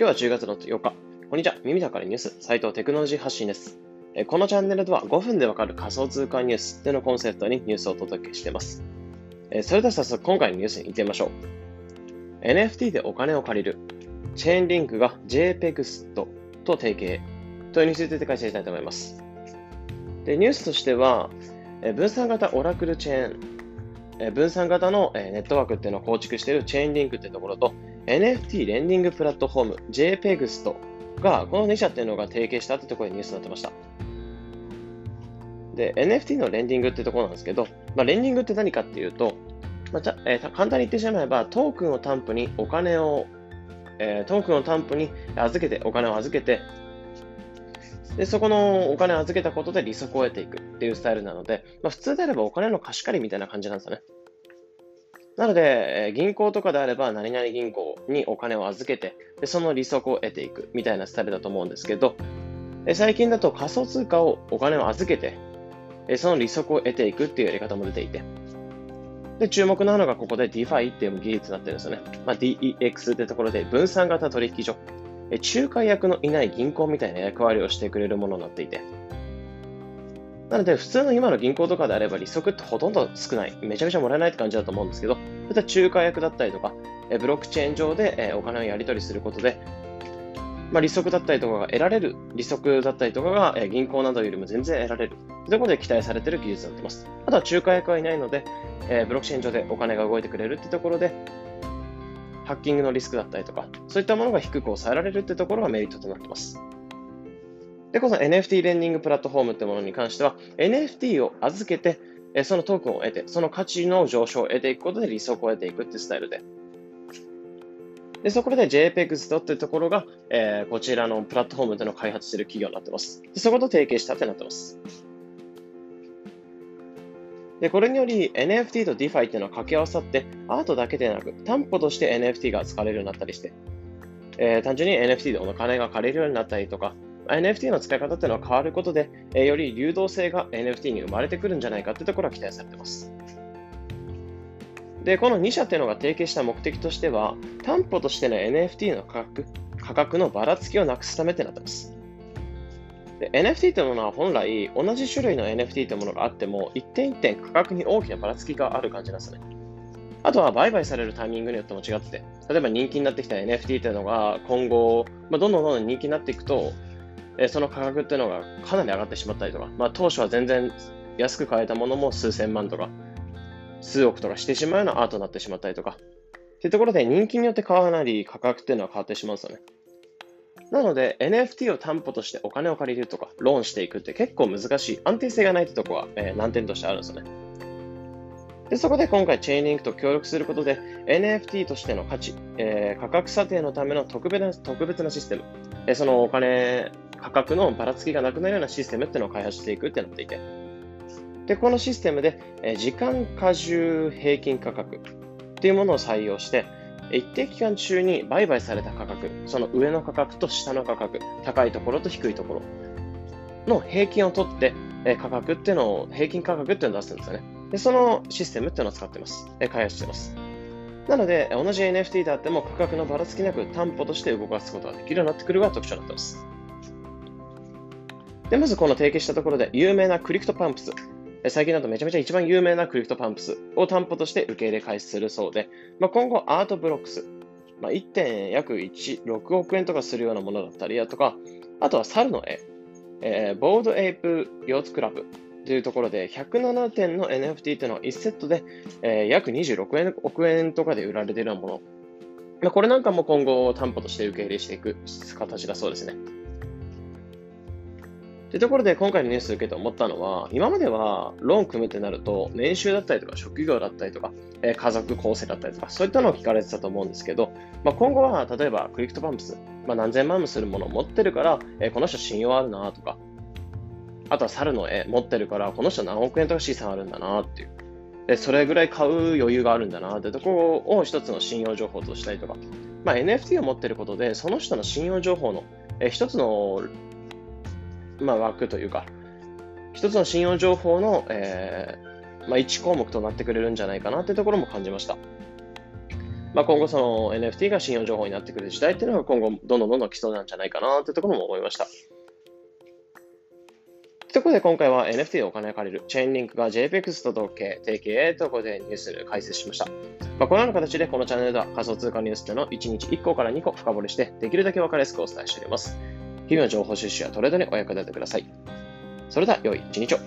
今日は10月の8日。こんにちは。耳だからニュース、斉藤テクノロジー発信です。このチャンネルでは5分でわかる仮想通貨ニュースでのコンセプトにニュースをお届けしています。それでは早速今回のニュースに行ってみましょう。NFT でお金を借りる。チェーンリンクが JPEGS と提携というニュースについて解説したいと思います。でニュースとしては、分散型オラクルチェーン、分散型のネットワークっていうのを構築しているチェーンリンクっていうところと、NFT レンディングプラットフォーム JPEGST が、この2社っていうのが提携したってところでニュースになってました。で、NFT のレンディングってところなんですけど、まあ、レンディングって何かっていうと、まあえー、簡単に言ってしまえば、トークンを担保にお金を、えー、トークンを担保に預けて、お金を預けて、で、そこのお金を預けたことで利息を得ていくっていうスタイルなので、まあ、普通であればお金の貸し借りみたいな感じなんですよね。なので、銀行とかであれば、何々銀行にお金を預けて、でその利息を得ていくみたいなスタイルだと思うんですけど、最近だと仮想通貨をお金を預けて、えその利息を得ていくっていうやり方も出ていて、で、注目なのがここで DeFi っていう技術になってるんですよね。まあ、DEX ってところで分散型取引所、仲介役のいない銀行みたいな役割をしてくれるものになっていて、なので、普通の今の銀行とかであれば利息ってほとんど少ない。めちゃめちゃもらえないって感じだと思うんですけど、そういった仲介役だったりとか、ブロックチェーン上でお金をやり取りすることで、まあ、利息だったりとかが得られる、利息だったりとかが銀行などよりも全然得られる。ということで期待されている技術になっています。あとは仲介役はいないので、ブロックチェーン上でお金が動いてくれるってところで、ハッキングのリスクだったりとか、そういったものが低く抑えられるってところがメリットとなってます。で、この NFT レンディングプラットフォームってものに関しては、NFT を預けて、そのトークンを得て、その価値の上昇を得ていくことで利息を得ていくってスタイルで。で、そこで JPEGs っていうところが、えー、こちらのプラットフォームでの開発している企業になってます。でそこと提携したってなってます。で、これにより NFT と DeFi っていうのは掛け合わさって、アートだけでなく、担保として NFT が使われるようになったりして、えー、単純に NFT でお金が借りるようになったりとか、NFT の使い方っていうのは変わることで、えより流動性が NFT に生まれてくるんじゃないかってところは期待されてます。で、この2社っていうのが提携した目的としては、担保としての NFT の価格価格のばらつきをなくすためってなってます。で NFT というものは本来、同じ種類の NFT というものがあっても、一点一点価格に大きなばらつきがある感じなんですね。あとは売買されるタイミングによっても違って、例えば人気になってきた NFT というのが今後、まあ、どんどんどんどん人気になっていくと、えその価格っていうのがかなり上がってしまったりとか、まあ、当初は全然安く買えたものも数千万とか、数億とかしてしまうようなアートになってしまったりとか、っていうところで人気によってかなり価格っていうのは変わってしまうんですよね。なので NFT を担保としてお金を借りるとか、ローンしていくって結構難しい、安定性がないってとこは、えー、難点としてあるんですよね。で、そこで今回チェーンリンクと協力することで NFT としての価値、えー、価格査定のための特別な特別なシステム、えー、そのお金価格のばらつきがなくなるようなシステムっていうのを開発していくってなっていて、で、このシステムで、え時間過重平均価格っていうものを採用して、一定期間中に売買された価格、その上の価格と下の価格、高いところと低いところの平均を取って、え価格っていうのを、平均価格っていうのを出すんですよね。で、そのシステムっていうのを使ってます。え開発してます。なので、同じ NFT であっても価格のばらつきなく担保として動かすことができるようになってくるのが特徴になってます。で、まずこの提携したところで、有名なクリプトパンクス。最近だとめちゃめちゃ一番有名なクリプトパンクスを担保として受け入れ開始するそうで、まあ、今後アートブロックス、まあ、1. 点約1、6億円とかするようなものだったりだとか、あとは猿の絵、えー、ボードエイプヨーツクラブというところで、107点の NFT というのは1セットで、えー、約26円億円とかで売られているようなもの。まあ、これなんかも今後担保として受け入れしていく形だそうですね。というところで今回のニュースを受けて思ったのは、今まではローン組むってなると、年収だったりとか職業だったりとか、え家族構成だったりとか、そういったのを聞かれてたと思うんですけど、まあ、今後は例えばクリプトパンクス、まあ、何千万もするものを持ってるから、えこの人信用あるなとか、あとは猿の絵持ってるから、この人何億円とか資産あるんだなっていう。で、それぐらい買う余裕があるんだなってところを一つの信用情報としたりとか、まあ、NFT を持ってることで、その人の信用情報の一つのまあ、枠というか、一つの信用情報の、えー、まあ、1項目となってくれるんじゃないかなってところも感じました。まあ、今後その NFT が信用情報になってくる時代っていうのが今後どんどんどんどん来そうなんじゃないかなというところも思いました。ということで今回は NFT でお金を借りるチェーンリンクが JPEX と同型、提携とことでニュース解説しました。まあ、このような形でこのチャンネルでは仮想通貨ニュースというのを1日1個から2個深掘りしてできるだけ分かりやすくお伝えしております。日々の情報収集やトレードにお役立てください。それでは良い一日を。